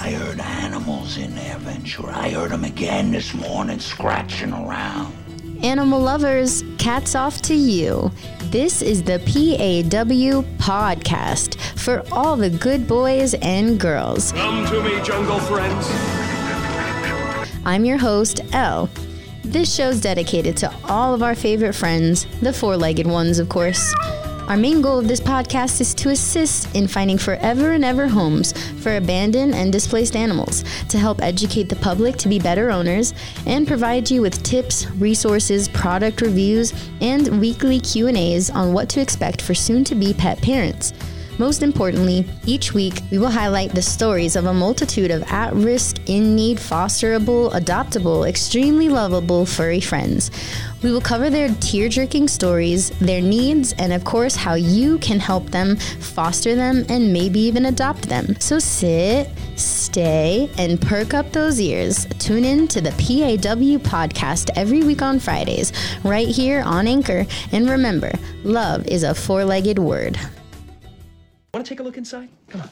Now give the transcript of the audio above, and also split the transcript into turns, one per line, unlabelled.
I heard animals in there, Ventura. I heard them again this morning scratching around.
Animal lovers, cats off to you. This is the PAW podcast for all the good boys and girls.
Come to me, jungle friends.
I'm your host, Elle. This show's dedicated to all of our favorite friends, the four legged ones, of course. Our main goal of this podcast is to assist in finding forever and ever homes for abandoned and displaced animals, to help educate the public to be better owners, and provide you with tips, resources, product reviews, and weekly Q&As on what to expect for soon-to-be pet parents. Most importantly, each week we will highlight the stories of a multitude of at risk, in need, fosterable, adoptable, extremely lovable furry friends. We will cover their tear jerking stories, their needs, and of course, how you can help them, foster them, and maybe even adopt them. So sit, stay, and perk up those ears. Tune in to the PAW podcast every week on Fridays, right here on Anchor. And remember, love is a four legged word.
Want to take a look inside? Come on.